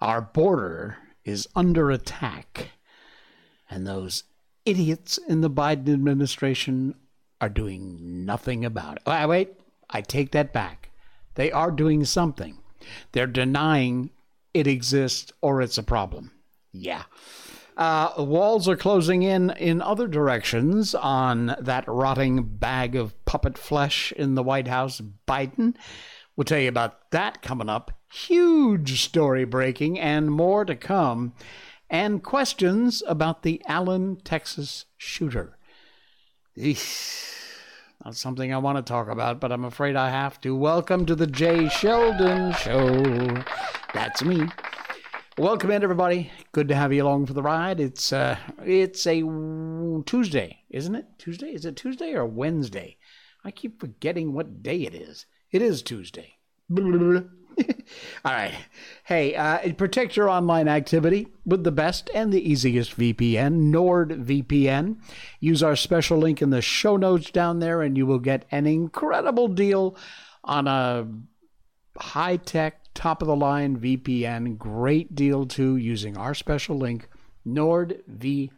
Our border is under attack, and those idiots in the Biden administration are doing nothing about it. Wait, wait, I take that back. They are doing something. They're denying it exists or it's a problem. Yeah. Uh, walls are closing in in other directions on that rotting bag of puppet flesh in the White House, Biden. We'll tell you about that coming up. Huge story breaking and more to come. And questions about the Allen, Texas shooter. Eesh. Not something I want to talk about, but I'm afraid I have to. Welcome to the Jay Sheldon Show. That's me. Welcome in, everybody. Good to have you along for the ride. It's uh, it's a Tuesday, isn't it? Tuesday? Is it Tuesday or Wednesday? I keep forgetting what day it is. It is Tuesday. All right. Hey, uh, protect your online activity with the best and the easiest VPN, NordVPN. Use our special link in the show notes down there, and you will get an incredible deal on a high tech, top of the line VPN. Great deal, too, using our special link, NordVPN.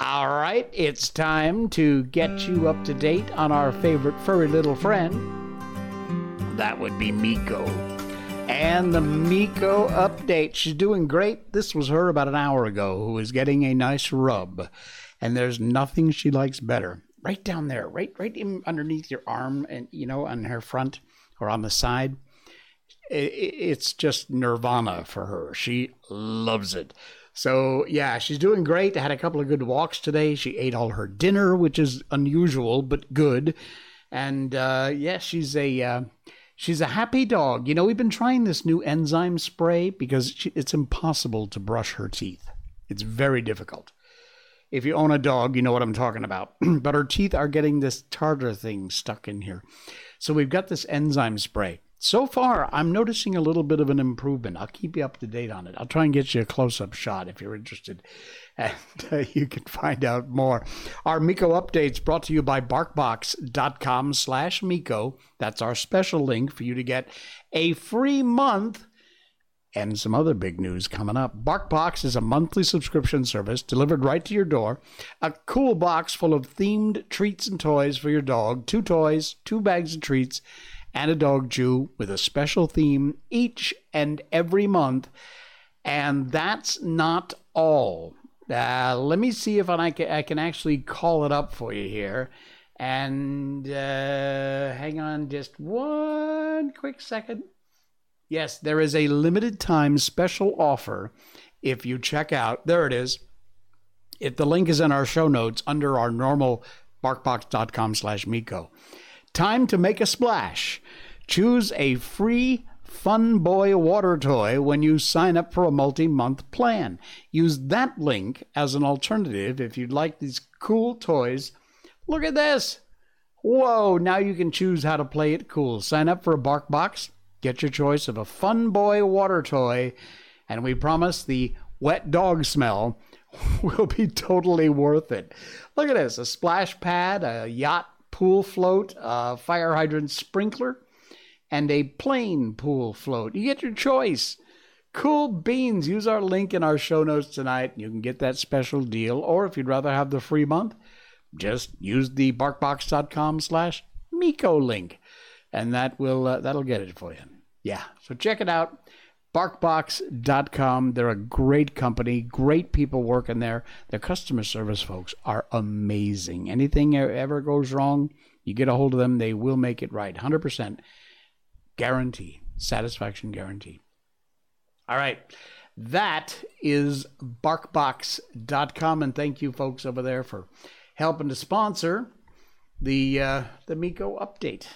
All right, it's time to get you up to date on our favorite furry little friend. That would be Miko. And the Miko update. She's doing great. This was her about an hour ago who is getting a nice rub. And there's nothing she likes better. Right down there, right right in, underneath your arm and you know on her front or on the side. It's just nirvana for her. She loves it. So yeah, she's doing great. Had a couple of good walks today. She ate all her dinner, which is unusual but good. And uh, yeah, she's a uh, She's a happy dog. You know, we've been trying this new enzyme spray because it's impossible to brush her teeth. It's very difficult. If you own a dog, you know what I'm talking about. but her teeth are getting this tartar thing stuck in here. So we've got this enzyme spray. So far, I'm noticing a little bit of an improvement. I'll keep you up to date on it. I'll try and get you a close up shot if you're interested. And uh, you can find out more. Our Miko updates brought to you by BarkBox.com slash Miko. That's our special link for you to get a free month and some other big news coming up. BarkBox is a monthly subscription service delivered right to your door. A cool box full of themed treats and toys for your dog. Two toys, two bags of treats, and a dog chew with a special theme each and every month. And that's not all. Uh, let me see if I can, I can actually call it up for you here. And uh, hang on just one quick second. Yes, there is a limited time special offer if you check out. There it is. If the link is in our show notes under our normal barkbox.com slash Miko. Time to make a splash. Choose a free Fun Boy water toy when you sign up for a multi month plan. Use that link as an alternative if you'd like these cool toys. Look at this! Whoa, now you can choose how to play it cool. Sign up for a Bark Box, get your choice of a Fun Boy water toy, and we promise the wet dog smell will be totally worth it. Look at this a splash pad, a yacht pool float, a fire hydrant sprinkler, and a plain pool float. You get your choice. Cool beans. Use our link in our show notes tonight. And you can get that special deal. Or if you'd rather have the free month, just use the barkbox.com slash Miko link. And that will uh, that'll get it for you. Yeah. So check it out barkbox.com. They're a great company, great people working there. Their customer service folks are amazing. Anything ever goes wrong, you get a hold of them, they will make it right. 100% guarantee, satisfaction guarantee. All right. That is barkbox.com and thank you folks over there for helping to sponsor the uh, the Miko update.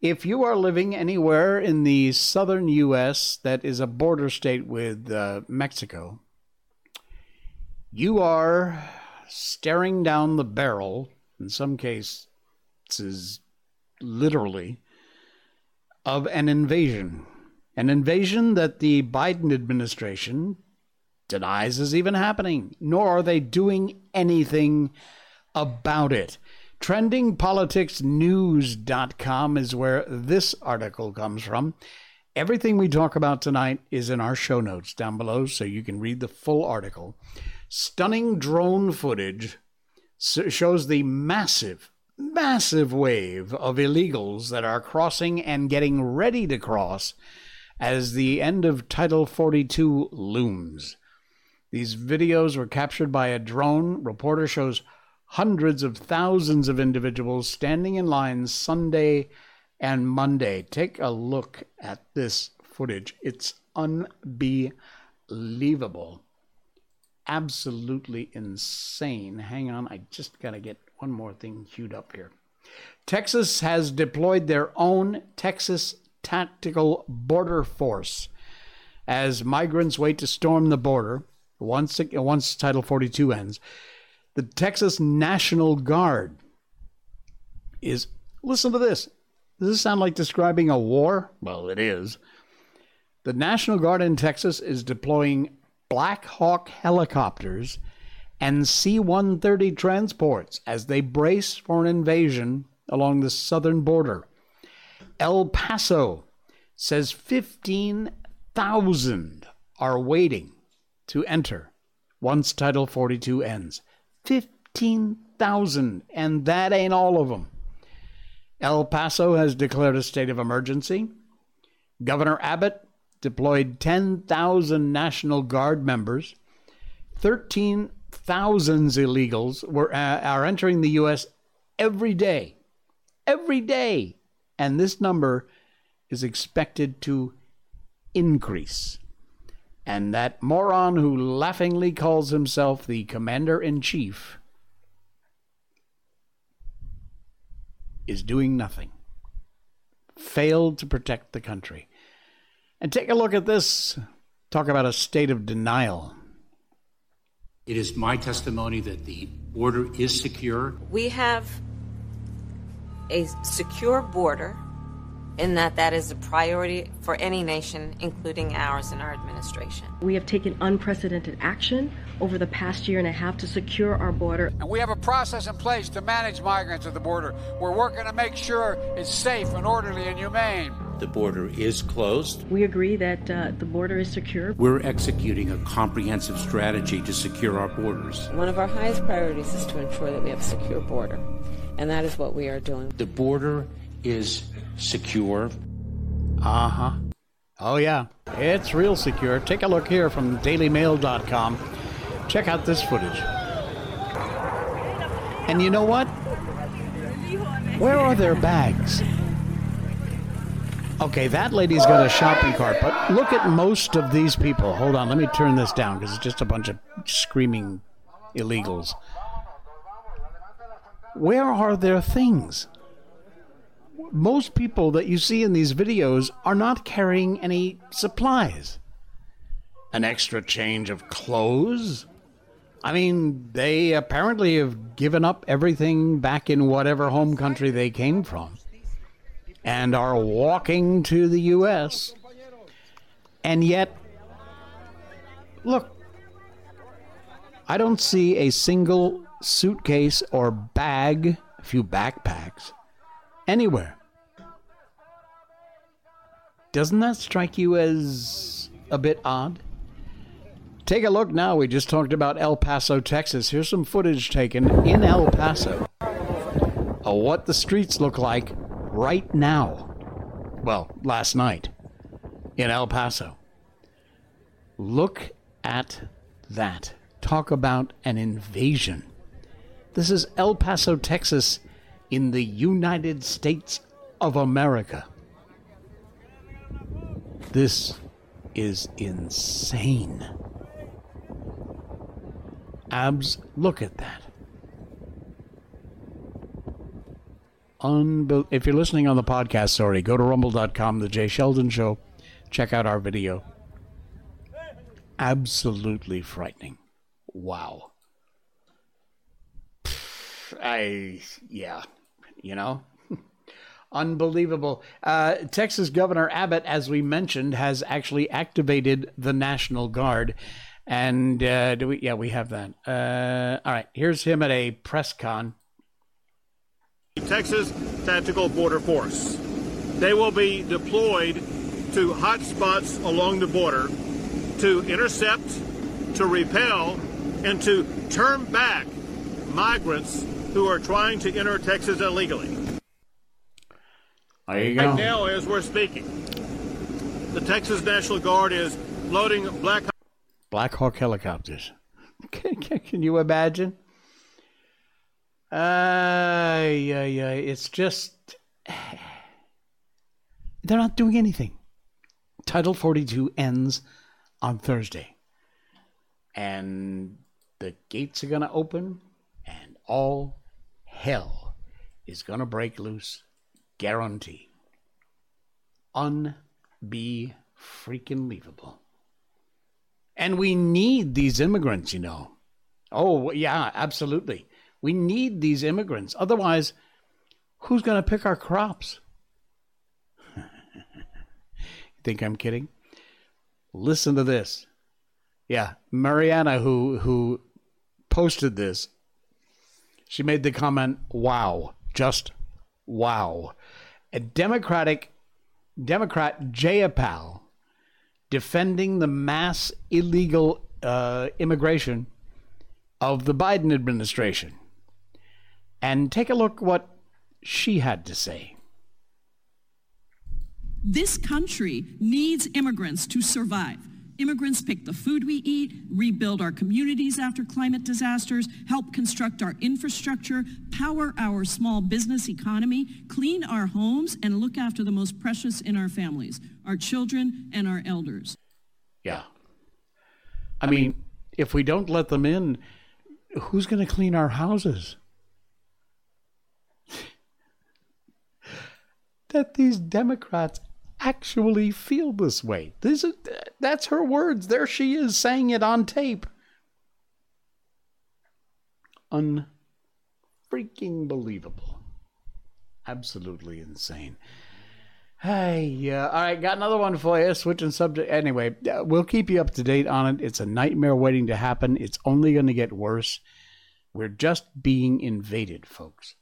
If you are living anywhere in the southern U.S. that is a border state with uh, Mexico, you are staring down the barrel, in some cases, literally, of an invasion. An invasion that the Biden administration denies is even happening, nor are they doing anything about it. TrendingPoliticsNews.com is where this article comes from. Everything we talk about tonight is in our show notes down below, so you can read the full article. Stunning drone footage shows the massive, massive wave of illegals that are crossing and getting ready to cross as the end of Title 42 looms. These videos were captured by a drone. Reporter shows hundreds of thousands of individuals standing in lines Sunday and Monday. Take a look at this footage. It's unbelievable. Absolutely insane. Hang on, I just got to get one more thing queued up here. Texas has deployed their own Texas Tactical Border Force as migrants wait to storm the border once, once Title 42 ends. The Texas National Guard is, listen to this. Does this sound like describing a war? Well, it is. The National Guard in Texas is deploying Black Hawk helicopters and C 130 transports as they brace for an invasion along the southern border. El Paso says 15,000 are waiting to enter once Title 42 ends. 15,000, and that ain't all of them. El Paso has declared a state of emergency. Governor Abbott deployed 10,000 National Guard members. 13,000 illegals were, uh, are entering the U.S. every day. Every day. And this number is expected to increase. And that moron who laughingly calls himself the commander in chief is doing nothing. Failed to protect the country. And take a look at this. Talk about a state of denial. It is my testimony that the border is secure. We have a secure border in that that is a priority for any nation, including ours and our administration. We have taken unprecedented action over the past year and a half to secure our border. And we have a process in place to manage migrants at the border. We're working to make sure it's safe and orderly and humane. The border is closed. We agree that uh, the border is secure. We're executing a comprehensive strategy to secure our borders. One of our highest priorities is to ensure that we have a secure border, and that is what we are doing. The border is secure. Uh huh. Oh, yeah. It's real secure. Take a look here from dailymail.com. Check out this footage. And you know what? Where are their bags? Okay, that lady's got a shopping cart, but look at most of these people. Hold on, let me turn this down because it's just a bunch of screaming illegals. Where are their things? Most people that you see in these videos are not carrying any supplies. An extra change of clothes? I mean, they apparently have given up everything back in whatever home country they came from and are walking to the U.S. And yet, look, I don't see a single suitcase or bag, a few backpacks, anywhere. Doesn't that strike you as a bit odd? Take a look now. We just talked about El Paso, Texas. Here's some footage taken in El Paso of what the streets look like right now. Well, last night in El Paso. Look at that. Talk about an invasion. This is El Paso, Texas, in the United States of America. This is insane. Abs, look at that. Unbel- if you're listening on the podcast, sorry, go to rumble.com, the Jay Sheldon Show. Check out our video. Absolutely frightening. Wow. I, yeah, you know, unbelievable. Uh, Texas Governor Abbott, as we mentioned, has actually activated the National Guard. And uh, do we? Yeah, we have that. Uh, all right. Here's him at a press con. Texas Tactical Border Force. They will be deployed to hot spots along the border to intercept, to repel, and to turn back migrants who are trying to enter Texas illegally. There you go. Right now, as we're speaking, the Texas National Guard is loading Black Black Hawk helicopters. Can, can, can you imagine? Uh, yeah, yeah. It's just they're not doing anything. Title 42 ends on Thursday. And the gates are going to open and all hell is going to break loose. Guarantee. Unbe freaking believable. And we need these immigrants, you know. Oh, yeah, absolutely. We need these immigrants. Otherwise, who's going to pick our crops? you think I'm kidding? Listen to this. Yeah, Mariana, who who posted this, she made the comment, "Wow, just wow." A Democratic Democrat Jayapal defending the mass illegal uh, immigration of the Biden administration. And take a look what she had to say. This country needs immigrants to survive. Immigrants pick the food we eat, rebuild our communities after climate disasters, help construct our infrastructure, power our small business economy, clean our homes, and look after the most precious in our families, our children and our elders. Yeah. I mean, if we don't let them in, who's going to clean our houses? that these Democrats actually feel this way. This is that's her words. There she is saying it on tape. Unfreaking believable. Absolutely insane. Hey, yeah. All right, got another one for you. Switching subject. Anyway, uh, we'll keep you up to date on it. It's a nightmare waiting to happen. It's only going to get worse. We're just being invaded, folks.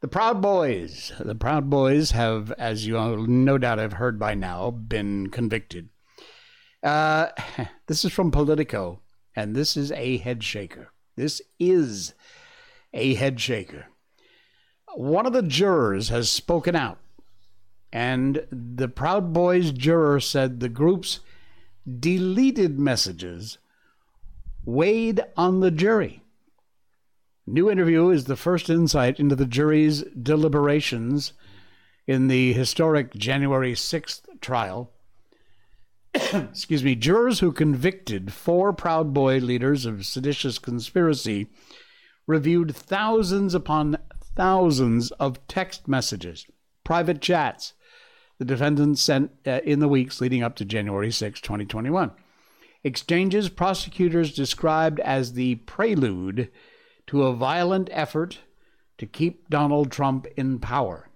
The Proud Boys. The Proud Boys have, as you all no doubt have heard by now, been convicted. Uh, this is from Politico, and this is a head shaker. This is a head shaker. One of the jurors has spoken out, and the Proud Boys juror said the group's deleted messages weighed on the jury. New interview is the first insight into the jury's deliberations in the historic January 6th trial. Excuse me, jurors who convicted four Proud Boy leaders of seditious conspiracy reviewed thousands upon thousands of text messages, private chats the defendants sent uh, in the weeks leading up to January 6, 2021. Exchanges prosecutors described as the prelude to a violent effort to keep Donald Trump in power.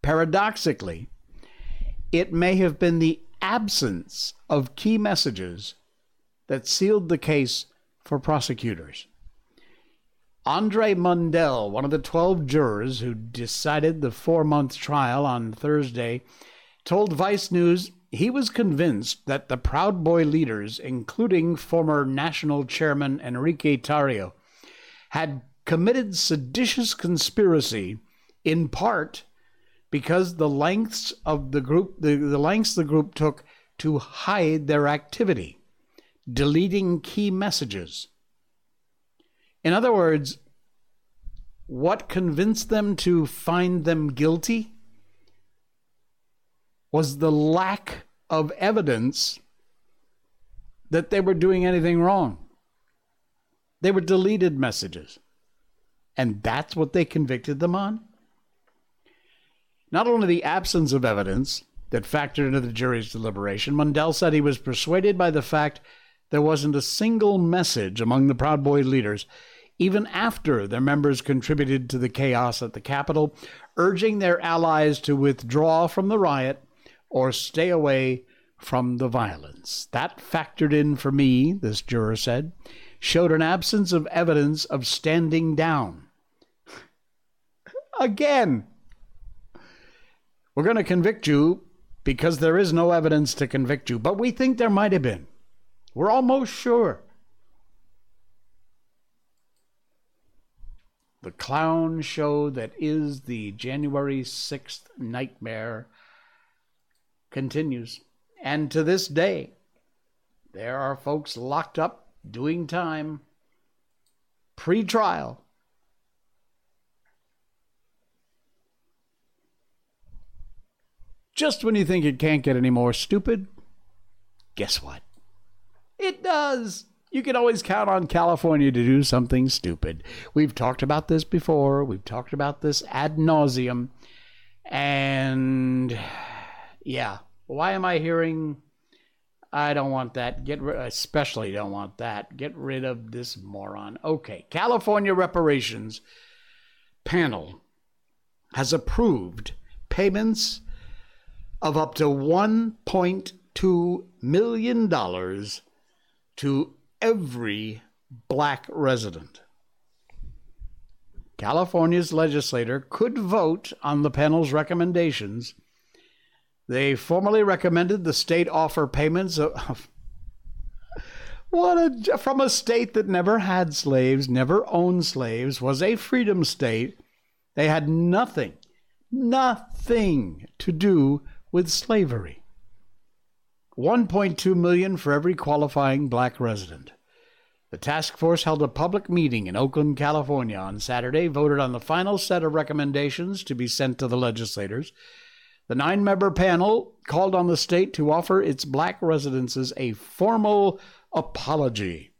Paradoxically, it may have been the absence of key messages that sealed the case for prosecutors. Andre Mundell, one of the 12 jurors who decided the four month trial on Thursday, told Vice News he was convinced that the Proud Boy leaders, including former national chairman Enrique Tarrio, had committed seditious conspiracy in part because the lengths of the group the, the lengths the group took to hide their activity deleting key messages. In other words what convinced them to find them guilty was the lack of evidence that they were doing anything wrong they were deleted messages. And that's what they convicted them on? Not only the absence of evidence that factored into the jury's deliberation, Mundell said he was persuaded by the fact there wasn't a single message among the Proud Boy leaders, even after their members contributed to the chaos at the Capitol, urging their allies to withdraw from the riot or stay away from the violence. That factored in for me, this juror said, showed an absence of evidence of standing down. Again, we're going to convict you because there is no evidence to convict you, but we think there might have been. We're almost sure. The clown show that is the January 6th nightmare continues. And to this day, there are folks locked up doing time pre trial. Just when you think it can't get any more stupid, guess what? It does. You can always count on California to do something stupid. We've talked about this before. We've talked about this ad nauseum. And yeah, why am I hearing? I don't want that. Get rid, especially don't want that. Get rid of this moron. Okay, California reparations panel has approved payments of up to 1.2 million dollars to every black resident. California's legislator could vote on the panel's recommendations. They formally recommended the state offer payments of what a, from a state that never had slaves, never owned slaves, was a freedom state. They had nothing, nothing to do with slavery. 1.2 million for every qualifying black resident. The task force held a public meeting in Oakland, California on Saturday, voted on the final set of recommendations to be sent to the legislators. The nine member panel called on the state to offer its black residences a formal apology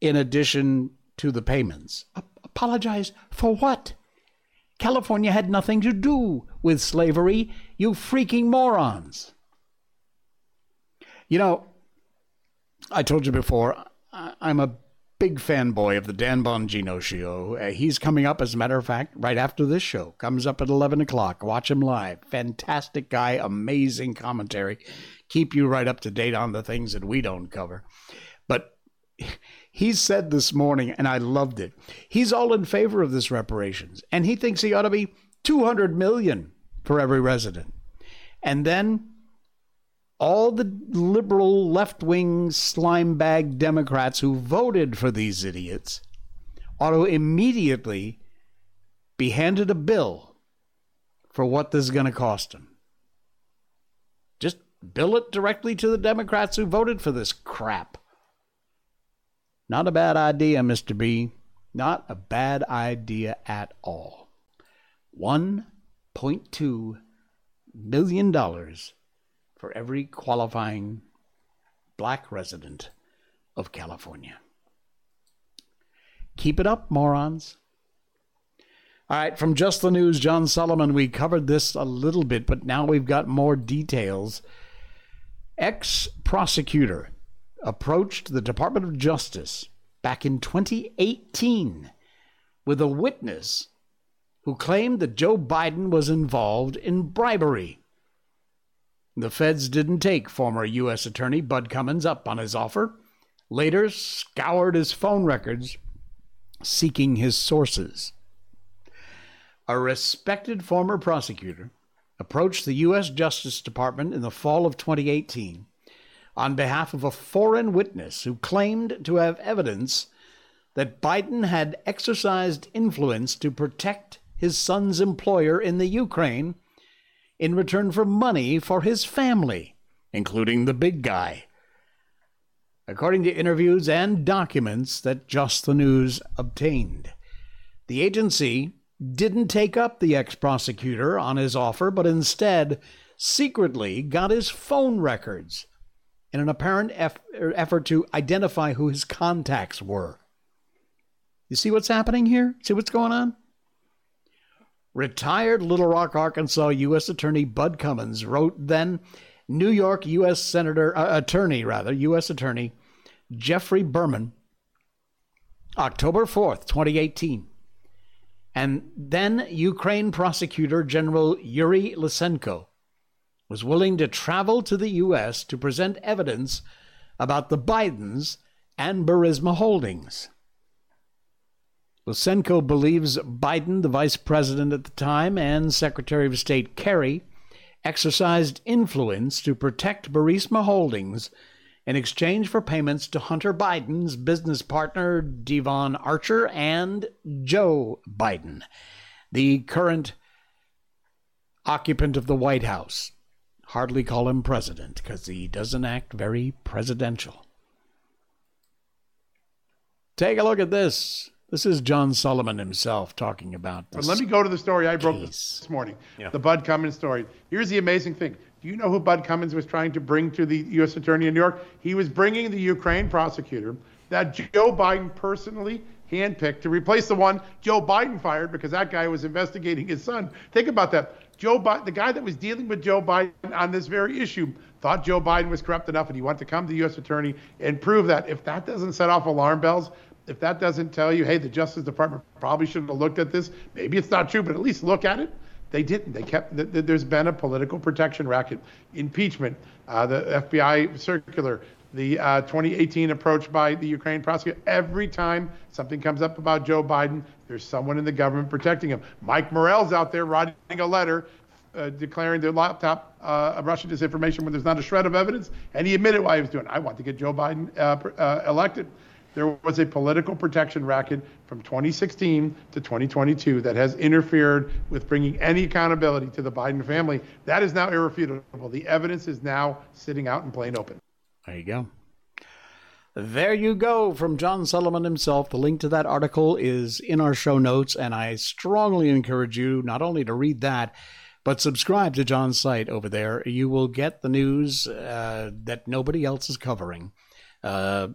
in addition to the payments. Apologize for what? California had nothing to do with slavery, you freaking morons. You know, I told you before, I'm a big fanboy of the Dan Bongino show. Uh, he's coming up, as a matter of fact, right after this show. Comes up at 11 o'clock. Watch him live. Fantastic guy, amazing commentary. Keep you right up to date on the things that we don't cover. But he said this morning, and I loved it. He's all in favor of this reparations, and he thinks he ought to be 200 million for every resident. And then all the liberal left wing slime bag Democrats who voted for these idiots ought to immediately be handed a bill for what this is going to cost them. Just bill it directly to the Democrats who voted for this crap. Not a bad idea, Mr. B. Not a bad idea at all. $1.2 million for every qualifying black resident of California. Keep it up, morons. All right, from Just the News, John Solomon, we covered this a little bit, but now we've got more details. Ex prosecutor approached the Department of Justice back in 2018 with a witness who claimed that Joe Biden was involved in bribery. The feds didn't take former U.S. Attorney Bud Cummins up on his offer, later scoured his phone records seeking his sources. A respected former prosecutor approached the U.S. Justice Department in the fall of 2018 on behalf of a foreign witness who claimed to have evidence that Biden had exercised influence to protect his son's employer in the Ukraine in return for money for his family, including the big guy. According to interviews and documents that Just the News obtained, the agency didn't take up the ex prosecutor on his offer, but instead secretly got his phone records in an apparent eff- er, effort to identify who his contacts were. You see what's happening here? See what's going on? Retired Little Rock, Arkansas U.S. Attorney Bud Cummins wrote then New York U.S. Senator, uh, Attorney, rather, U.S. Attorney Geoffrey Berman, October 4th, 2018. And then Ukraine Prosecutor General Yuri Lutsenko was willing to travel to the U.S. to present evidence about the Bidens and Burisma Holdings. Lutsenko believes Biden, the vice president at the time, and Secretary of State Kerry exercised influence to protect Burisma Holdings in exchange for payments to Hunter Biden's business partner, Devon Archer, and Joe Biden, the current occupant of the White House. Hardly call him president because he doesn't act very presidential. Take a look at this. This is John Solomon himself talking about this. But let me go to the story I broke this, this morning. Yeah. The Bud Cummins story. Here's the amazing thing. Do you know who Bud Cummins was trying to bring to the U.S. Attorney in New York? He was bringing the Ukraine prosecutor that Joe Biden personally handpicked to replace the one Joe Biden fired because that guy was investigating his son. Think about that. Joe Biden, the guy that was dealing with Joe Biden on this very issue, thought Joe Biden was corrupt enough and he wanted to come to the U.S. Attorney and prove that. If that doesn't set off alarm bells, if that doesn't tell you, hey, the Justice Department probably shouldn't have looked at this, maybe it's not true, but at least look at it. They didn't. They kept. There's been a political protection racket, impeachment, uh, the FBI circular, the uh, 2018 approach by the Ukraine prosecutor. Every time something comes up about Joe Biden, there's someone in the government protecting him. Mike Morell's out there writing a letter uh, declaring the laptop uh, Russian disinformation when there's not a shred of evidence, and he admitted why he was doing. it. I want to get Joe Biden uh, uh, elected there was a political protection racket from 2016 to 2022 that has interfered with bringing any accountability to the Biden family. That is now irrefutable. The evidence is now sitting out in plain open. There you go. There you go from John Solomon himself. The link to that article is in our show notes, and I strongly encourage you not only to read that, but subscribe to John's site over there. You will get the news uh, that nobody else is covering. Uh,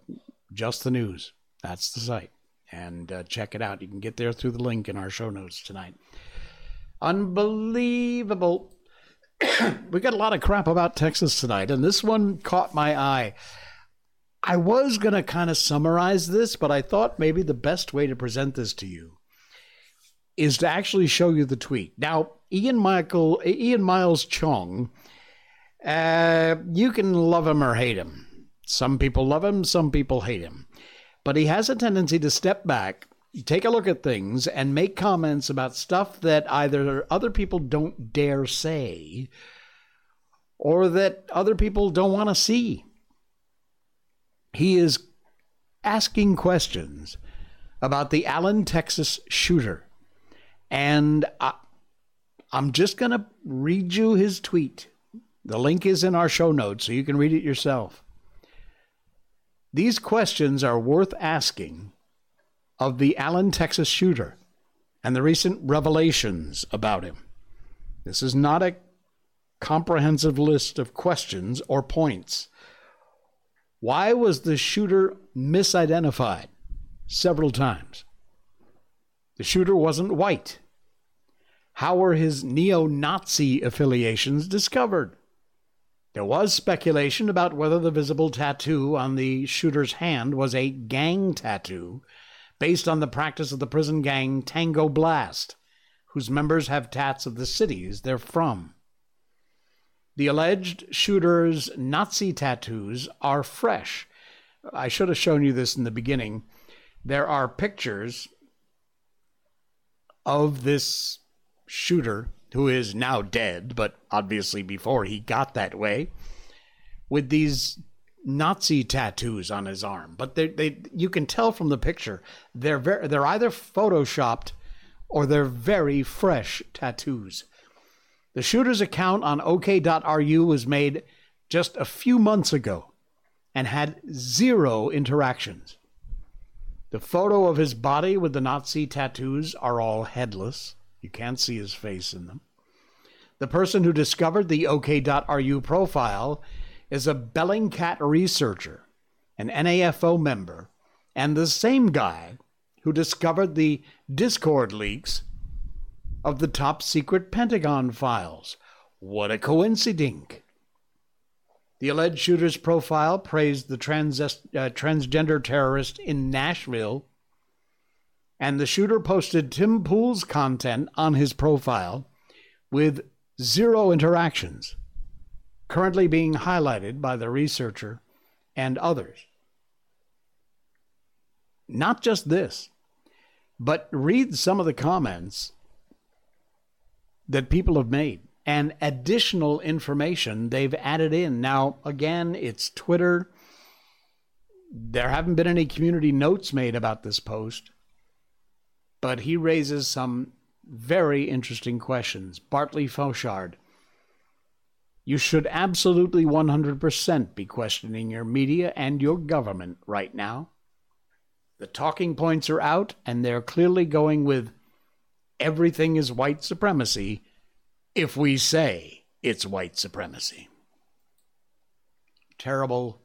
just the news. That's the site. And uh, check it out. You can get there through the link in our show notes tonight. Unbelievable. we got a lot of crap about Texas tonight, and this one caught my eye. I was going to kind of summarize this, but I thought maybe the best way to present this to you is to actually show you the tweet. Now, Ian Michael, Ian Miles Cheong, uh, you can love him or hate him. Some people love him, some people hate him. But he has a tendency to step back, take a look at things, and make comments about stuff that either other people don't dare say or that other people don't want to see. He is asking questions about the Allen, Texas shooter. And I, am just going to read you his tweet. The link is in our show notes, so you can read it yourself. These questions are worth asking of the Allen, Texas shooter and the recent revelations about him. This is not a comprehensive list of questions or points. Why was the shooter misidentified several times? The shooter wasn't white. How were his neo Nazi affiliations discovered? There was speculation about whether the visible tattoo on the shooter's hand was a gang tattoo based on the practice of the prison gang Tango Blast, whose members have tats of the cities they're from. The alleged shooter's Nazi tattoos are fresh. I should have shown you this in the beginning. There are pictures of this shooter who is now dead, but obviously before he got that way, with these Nazi tattoos on his arm. But they, they you can tell from the picture they're very, they're either photoshopped or they're very fresh tattoos. The shooter's account on OK.ru was made just a few months ago and had zero interactions. The photo of his body with the Nazi tattoos are all headless. You can't see his face in them. The person who discovered the OK.ru profile is a Bellingcat researcher, an NAFO member, and the same guy who discovered the Discord leaks of the top secret Pentagon files. What a coincidence! The alleged shooter's profile praised the trans- uh, transgender terrorist in Nashville and the shooter posted Tim Pool's content on his profile with zero interactions. currently being highlighted by the researcher and others. Not just this, but read some of the comments that people have made and additional information they've added in. Now, again, it's Twitter. There haven't been any community notes made about this post, but he raises some very interesting questions. Bartley Fauchard. You should absolutely 100% be questioning your media and your government right now. The talking points are out, and they're clearly going with everything is white supremacy if we say it's white supremacy. Terrible,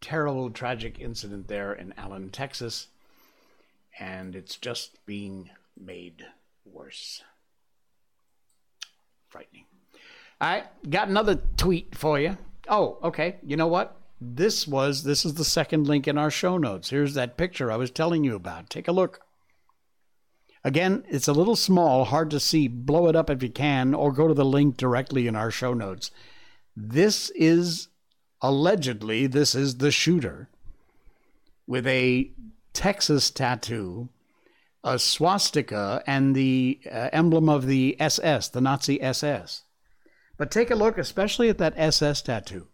terrible, tragic incident there in Allen, Texas, and it's just being made worse. Frightening. Right, got another tweet for you. Oh, okay. You know what? This was this is the second link in our show notes. Here's that picture I was telling you about. Take a look. Again, it's a little small, hard to see. Blow it up if you can, or go to the link directly in our show notes. This is allegedly this is the shooter with a Texas tattoo, a swastika, and the uh, emblem of the SS, the Nazi SS. But take a look, especially at that SS tattoo.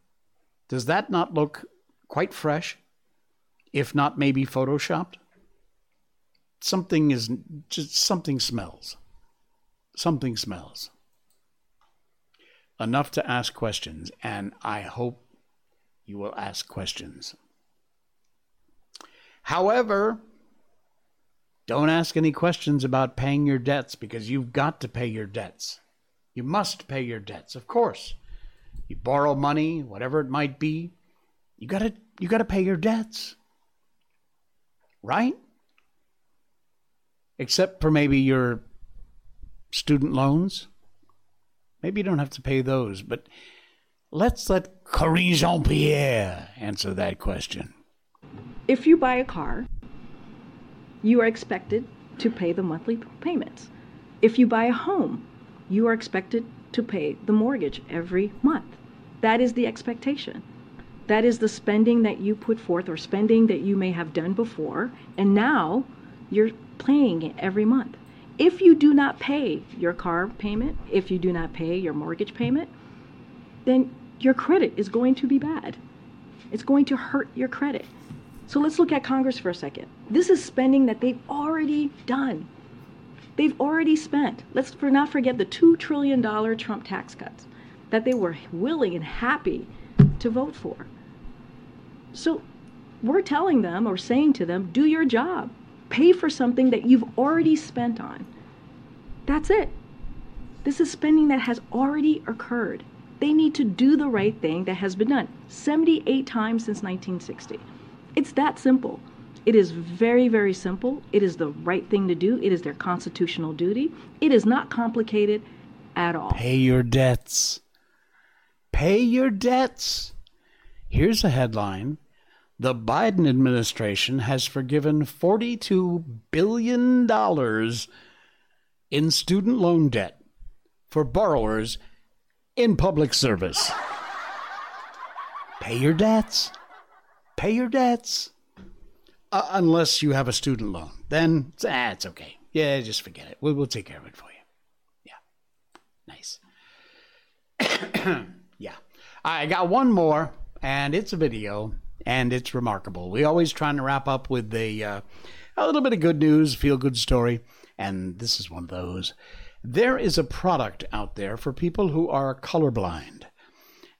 Does that not look quite fresh, if not maybe photoshopped? Something is just something smells. Something smells. Enough to ask questions, and I hope you will ask questions. However, don't ask any questions about paying your debts because you've got to pay your debts. You must pay your debts, of course you borrow money, whatever it might be, you got to you got to pay your debts. Right? Except for maybe your student loans. Maybe you don't have to pay those, but let's let Karine Jean Pierre answer that question. If you buy a car, you are expected to pay the monthly payments. If you buy a home, you are expected to pay the mortgage every month. That is the expectation. That is the spending that you put forth or spending that you may have done before, and now you're paying it every month. If you do not pay your car payment, if you do not pay your mortgage payment, then your credit is going to be bad. It's going to hurt your credit. So let's look at Congress for a second. This is spending that they've already done. They've already spent. Let's for not forget the $2 trillion Trump tax cuts that they were willing and happy to vote for. So we're telling them or saying to them, do your job. Pay for something that you've already spent on. That's it. This is spending that has already occurred. They need to do the right thing that has been done 78 times since 1960. It's that simple. It is very, very simple. It is the right thing to do. It is their constitutional duty. It is not complicated at all. Pay your debts. Pay your debts. Here's a headline The Biden administration has forgiven $42 billion in student loan debt for borrowers in public service. Pay your debts. Pay your debts. Uh, unless you have a student loan. Then, ah, it's okay. Yeah, just forget it. We'll, we'll take care of it for you. Yeah. Nice. yeah. I got one more, and it's a video, and it's remarkable. We always trying to wrap up with a, uh, a little bit of good news, feel good story, and this is one of those. There is a product out there for people who are colorblind,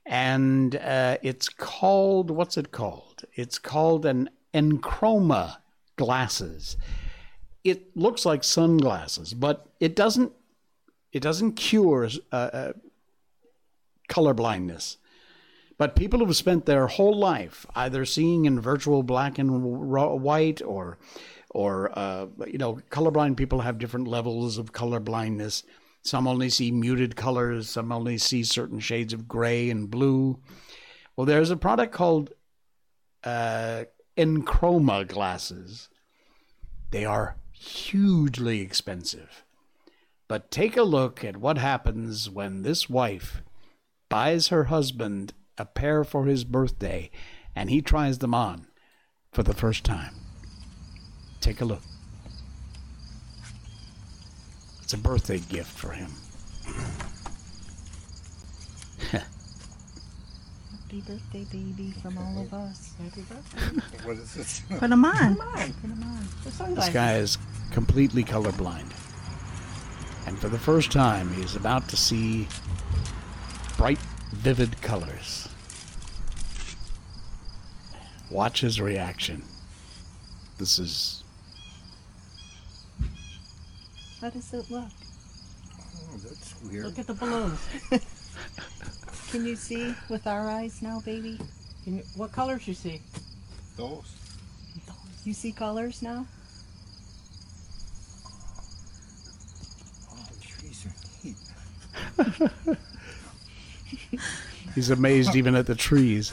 and uh, it's called, what's it called? It's called an EnChroma glasses. It looks like sunglasses, but it doesn't. It doesn't cure uh, uh, color blindness. But people who've spent their whole life either seeing in virtual black and white or or uh, you know colorblind people have different levels of color blindness some only see muted colors some only see certain shades of gray and blue well there's a product called uh, EnChroma glasses they are hugely expensive but take a look at what happens when this wife buys her husband a pair for his birthday, and he tries them on for the first time. Take a look. It's a birthday gift for him. Happy birthday, baby, from all of us. Happy birthday. What is this? Put them on. Put them on. Put them on. This guy is completely colorblind. And for the first time, he is about to see bright, vivid colors. Watch his reaction. This is. How does it look? Oh, that's weird. Look at the balloons. Can you see with our eyes now, baby? Can you, what colors you see? Those. You see colors now? Oh, trees are neat. He's amazed even at the trees.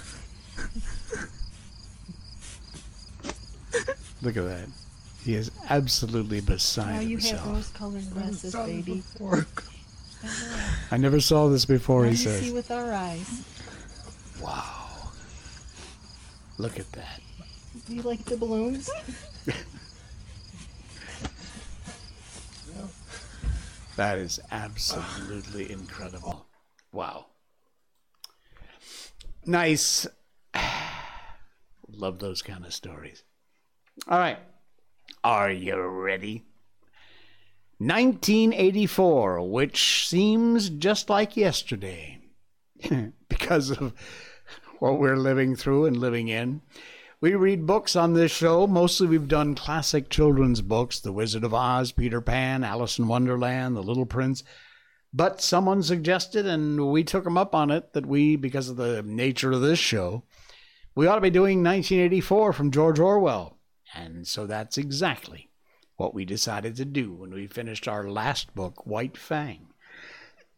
Look at that. He is absolutely beside himself. now you himself. have rose-colored glasses, baby. I never saw this before, now he you says. see with our eyes. Wow. Look at that. Do you like the balloons? That is absolutely incredible. Wow. Nice. Love those kind of stories. All right. Are you ready? 1984, which seems just like yesterday because of what we're living through and living in. We read books on this show. Mostly we've done classic children's books The Wizard of Oz, Peter Pan, Alice in Wonderland, The Little Prince. But someone suggested, and we took them up on it, that we, because of the nature of this show, we ought to be doing 1984 from George Orwell. And so that's exactly what we decided to do when we finished our last book, White Fang.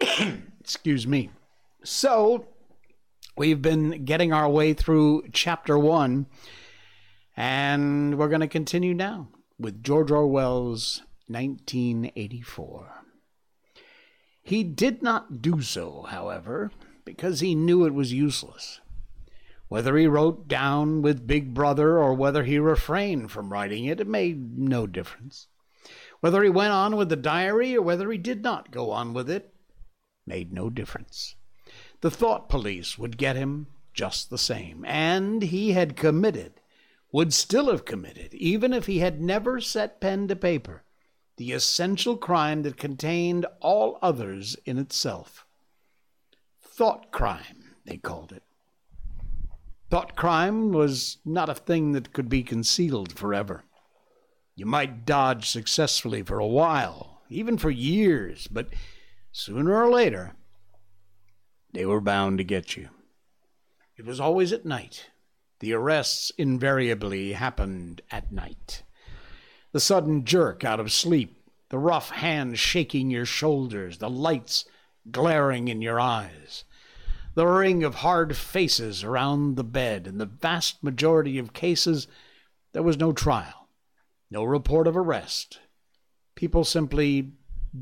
Excuse me. So, we've been getting our way through chapter one, and we're going to continue now with George Orwell's 1984. He did not do so, however, because he knew it was useless. Whether he wrote down with Big Brother or whether he refrained from writing it, it made no difference. Whether he went on with the diary or whether he did not go on with it, made no difference. The thought police would get him just the same, and he had committed, would still have committed, even if he had never set pen to paper, the essential crime that contained all others in itself. Thought crime, they called it. Thought crime was not a thing that could be concealed forever. You might dodge successfully for a while, even for years, but sooner or later, they were bound to get you. It was always at night. The arrests invariably happened at night. The sudden jerk out of sleep, the rough hand shaking your shoulders, the lights glaring in your eyes, the ring of hard faces around the bed. In the vast majority of cases, there was no trial, no report of arrest. People simply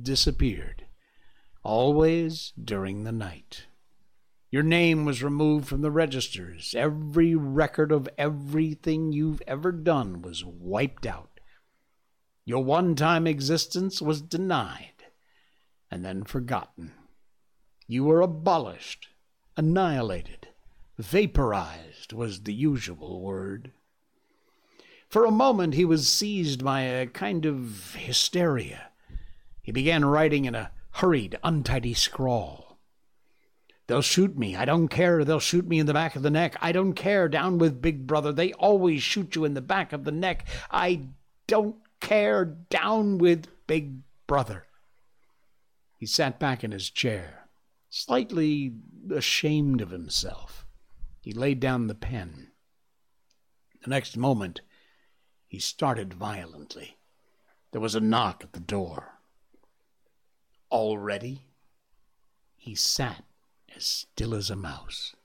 disappeared, always during the night. Your name was removed from the registers. Every record of everything you've ever done was wiped out. Your one time existence was denied and then forgotten. You were abolished, annihilated, vaporized was the usual word. For a moment he was seized by a kind of hysteria. He began writing in a hurried, untidy scrawl. They'll shoot me. I don't care. They'll shoot me in the back of the neck. I don't care. Down with Big Brother. They always shoot you in the back of the neck. I don't care. Down with Big Brother. He sat back in his chair, slightly ashamed of himself. He laid down the pen. The next moment, he started violently. There was a knock at the door. Already, he sat as still as a mouse,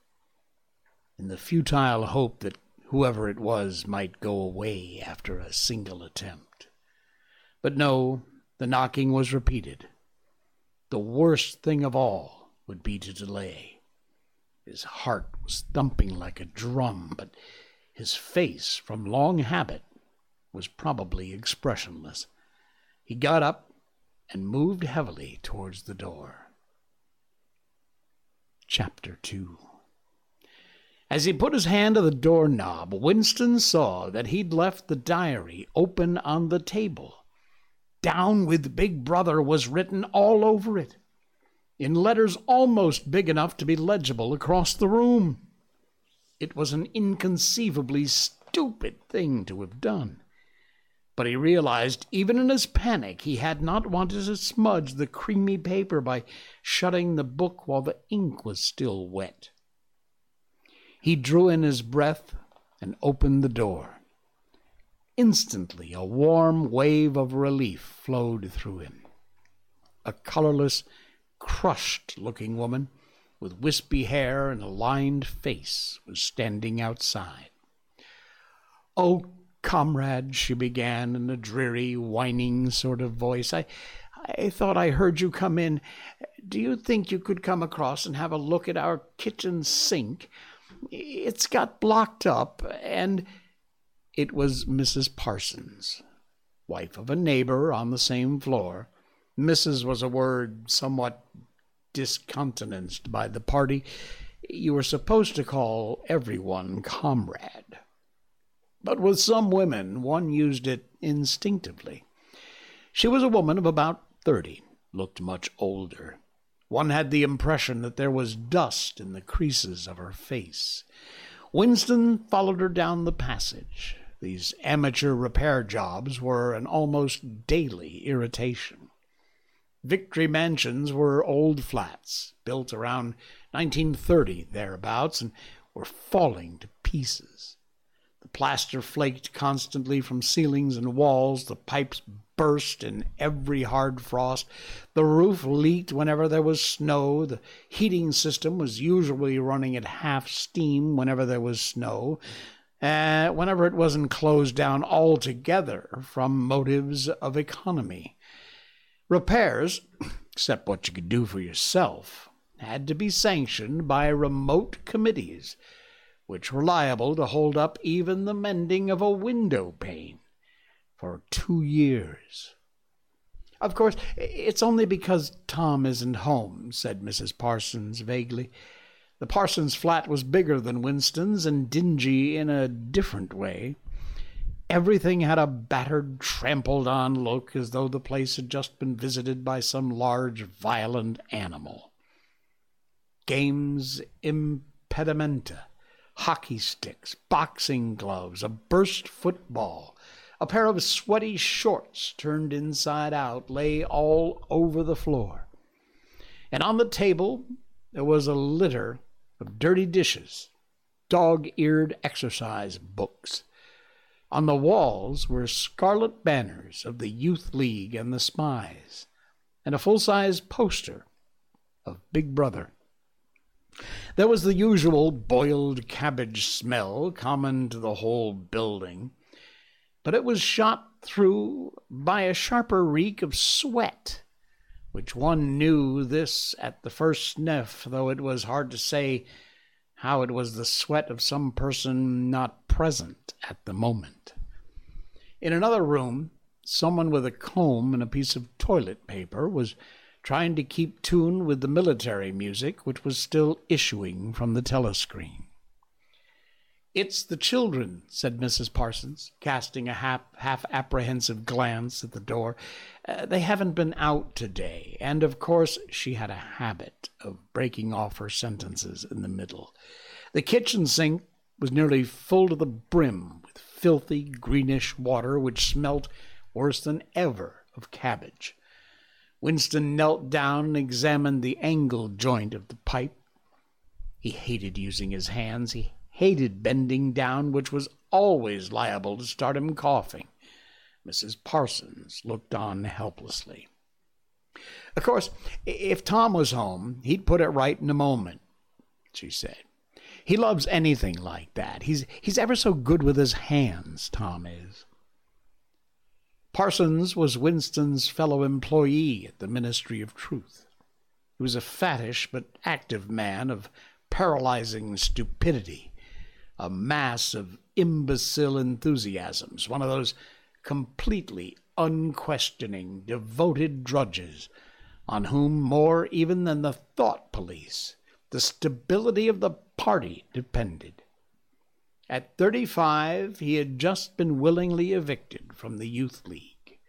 in the futile hope that whoever it was might go away after a single attempt. But no, the knocking was repeated. The worst thing of all would be to delay. His heart was thumping like a drum, but his face, from long habit, was probably expressionless. He got up and moved heavily towards the door. Chapter 2 As he put his hand to the doorknob, Winston saw that he'd left the diary open on the table. Down with Big Brother was written all over it in letters almost big enough to be legible across the room. It was an inconceivably stupid thing to have done. But he realized, even in his panic, he had not wanted to smudge the creamy paper by shutting the book while the ink was still wet. He drew in his breath and opened the door. Instantly, a warm wave of relief flowed through him. A colorless, crushed looking woman with wispy hair and a lined face was standing outside. Oh, comrade, she began in a dreary, whining sort of voice, I, I thought I heard you come in. Do you think you could come across and have a look at our kitchen sink? It's got blocked up, and it was Mrs. Parsons, wife of a neighbor on the same floor. Mrs. was a word somewhat discountenanced by the party. You were supposed to call everyone comrade. But with some women, one used it instinctively. She was a woman of about thirty, looked much older. One had the impression that there was dust in the creases of her face. Winston followed her down the passage. These amateur repair jobs were an almost daily irritation. Victory mansions were old flats, built around 1930 thereabouts, and were falling to pieces. The plaster flaked constantly from ceilings and walls, the pipes burst in every hard frost, the roof leaked whenever there was snow, the heating system was usually running at half steam whenever there was snow, uh, whenever it wasn't closed down altogether from motives of economy. Repairs, except what you could do for yourself, had to be sanctioned by remote committees, which were liable to hold up even the mending of a window pane for two years. Of course, it's only because Tom isn't home, said Mrs. Parsons vaguely. The Parsons flat was bigger than Winston's and dingy in a different way. Everything had a battered, trampled on look as though the place had just been visited by some large, violent animal. Games impedimenta, hockey sticks, boxing gloves, a burst football, a pair of sweaty shorts turned inside out lay all over the floor. And on the table there was a litter of dirty dishes, dog eared exercise books on the walls were scarlet banners of the Youth League and the Spies, and a full size poster of Big Brother. There was the usual boiled cabbage smell common to the whole building, but it was shot through by a sharper reek of sweat, which one knew this at the first sniff, though it was hard to say how it was the sweat of some person not present at the moment. In another room, someone with a comb and a piece of toilet paper was trying to keep tune with the military music which was still issuing from the telescreen. It's the children, said Mrs. Parsons, casting a half, half apprehensive glance at the door. Uh, they haven't been out today, and of course she had a habit of breaking off her sentences in the middle. The kitchen sink was nearly full to the brim with filthy greenish water which smelt worse than ever of cabbage. Winston knelt down and examined the angle joint of the pipe. He hated using his hands. He hated bending down, which was always liable to start him coughing. Mrs. Parsons looked on helplessly. Of course, if Tom was home, he'd put it right in a moment, she said. He loves anything like that. He's, he's ever so good with his hands, Tom is. Parsons was Winston's fellow employee at the Ministry of Truth. He was a fattish but active man of paralyzing stupidity, a mass of imbecile enthusiasms, one of those completely unquestioning, devoted drudges on whom more even than the thought police the stability of the party depended. At 35, he had just been willingly evicted from the Youth League,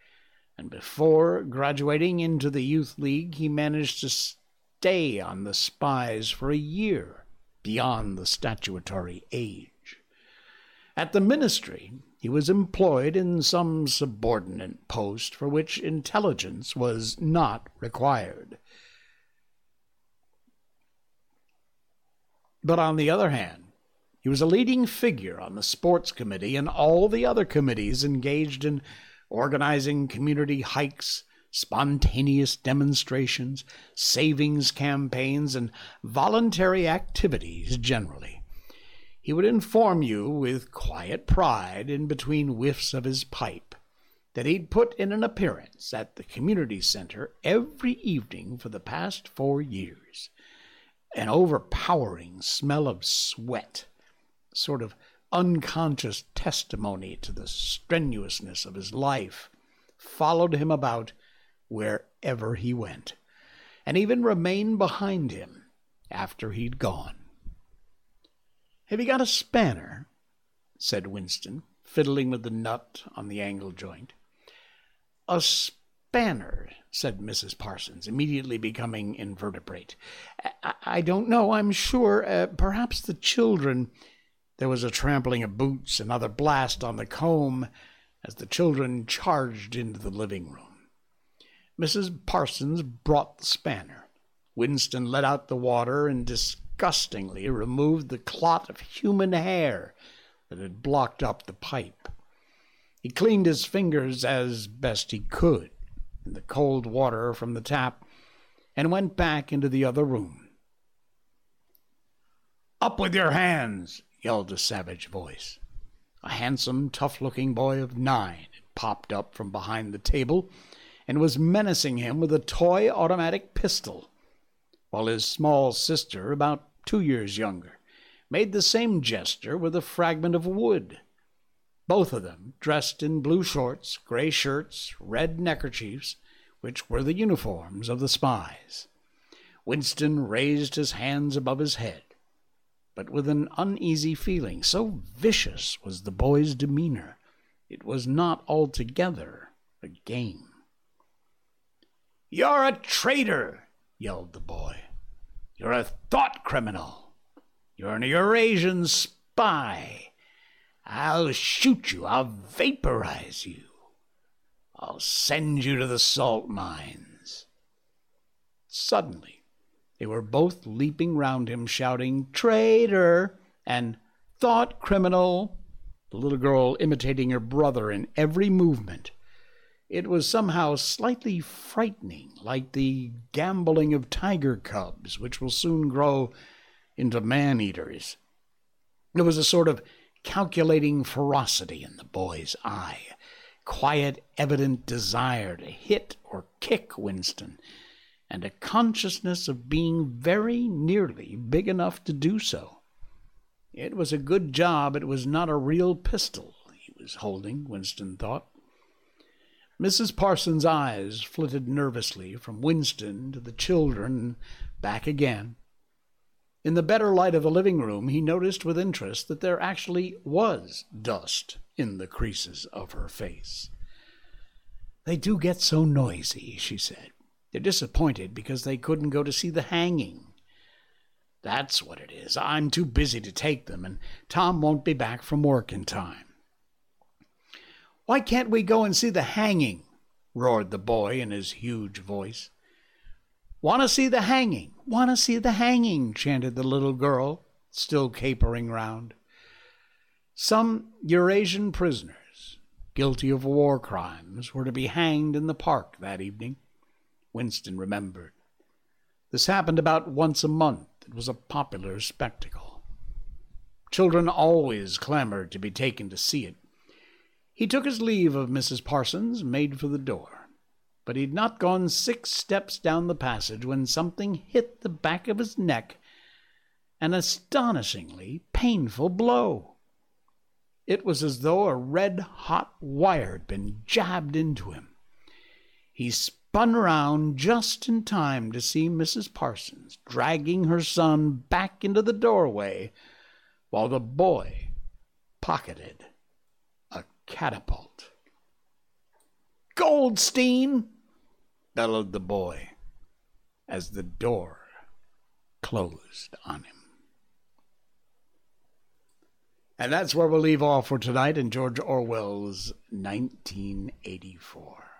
and before graduating into the Youth League, he managed to stay on the spies for a year beyond the statutory age. At the ministry, he was employed in some subordinate post for which intelligence was not required. But on the other hand, he was a leading figure on the sports committee and all the other committees engaged in organizing community hikes, spontaneous demonstrations, savings campaigns, and voluntary activities generally. He would inform you with quiet pride in between whiffs of his pipe that he'd put in an appearance at the community center every evening for the past four years an overpowering smell of sweat, sort of unconscious testimony to the strenuousness of his life, followed him about wherever he went, and even remained behind him after he'd gone. Have you got a spanner? said Winston, fiddling with the nut on the angle joint. A spanner, said Mrs. Parsons, immediately becoming invertebrate. I, I don't know, I'm sure. Uh, perhaps the children. There was a trampling of boots, another blast on the comb, as the children charged into the living room. Mrs. Parsons brought the spanner. Winston let out the water and disgustingly removed the clot of human hair that had blocked up the pipe. He cleaned his fingers as best he could in the cold water from the tap and went back into the other room. Up with your hands! yelled a savage voice. A handsome, tough looking boy of nine had popped up from behind the table and was menacing him with a toy automatic pistol, while his small sister, about two years younger, made the same gesture with a fragment of wood both of them dressed in blue shorts, gray shirts, red neckerchiefs, which were the uniforms of the spies. Winston raised his hands above his head, but with an uneasy feeling. So vicious was the boy's demeanor, it was not altogether a game. You're a traitor, yelled the boy. You're a thought criminal. You're an Eurasian spy. I'll shoot you. I'll vaporize you. I'll send you to the salt mines. Suddenly, they were both leaping round him, shouting, Traitor! and Thought criminal! The little girl imitating her brother in every movement. It was somehow slightly frightening, like the gamboling of tiger cubs, which will soon grow into man eaters. There was a sort of calculating ferocity in the boy's eye, quiet, evident desire to hit or kick Winston, and a consciousness of being very nearly big enough to do so. It was a good job it was not a real pistol he was holding, Winston thought. Mrs. Parsons' eyes flitted nervously from Winston to the children back again. In the better light of the living room, he noticed with interest that there actually was dust in the creases of her face. They do get so noisy, she said. They're disappointed because they couldn't go to see the hanging. That's what it is. I'm too busy to take them, and Tom won't be back from work in time. Why can't we go and see the hanging? roared the boy in his huge voice. Want to see the hanging? Want to see the hanging? chanted the little girl, still capering round. Some Eurasian prisoners, guilty of war crimes, were to be hanged in the park that evening. Winston remembered. This happened about once a month. It was a popular spectacle. Children always clamored to be taken to see it. He took his leave of Mrs. Parsons, made for the door but he'd not gone six steps down the passage when something hit the back of his neck an astonishingly painful blow. It was as though a red hot wire had been jabbed into him. He spun round just in time to see Mrs. Parsons dragging her son back into the doorway while the boy pocketed catapult. Goldstein! bellowed the boy as the door closed on him. And that's where we'll leave off for tonight in George Orwell's 1984.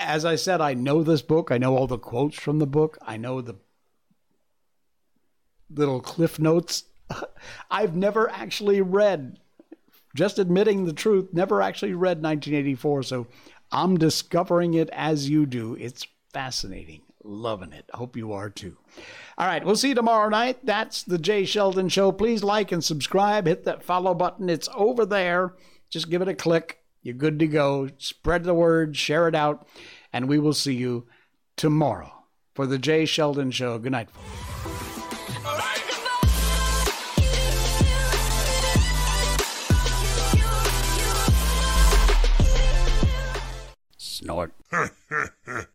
As I said, I know this book. I know all the quotes from the book. I know the little cliff notes. I've never actually read, just admitting the truth, never actually read 1984. So I'm discovering it as you do. It's fascinating. Loving it. Hope you are too. All right, we'll see you tomorrow night. That's the Jay Sheldon Show. Please like and subscribe. Hit that follow button. It's over there. Just give it a click. You're good to go. Spread the word, share it out, and we will see you tomorrow for the Jay Sheldon Show. Good night, folks. Lord.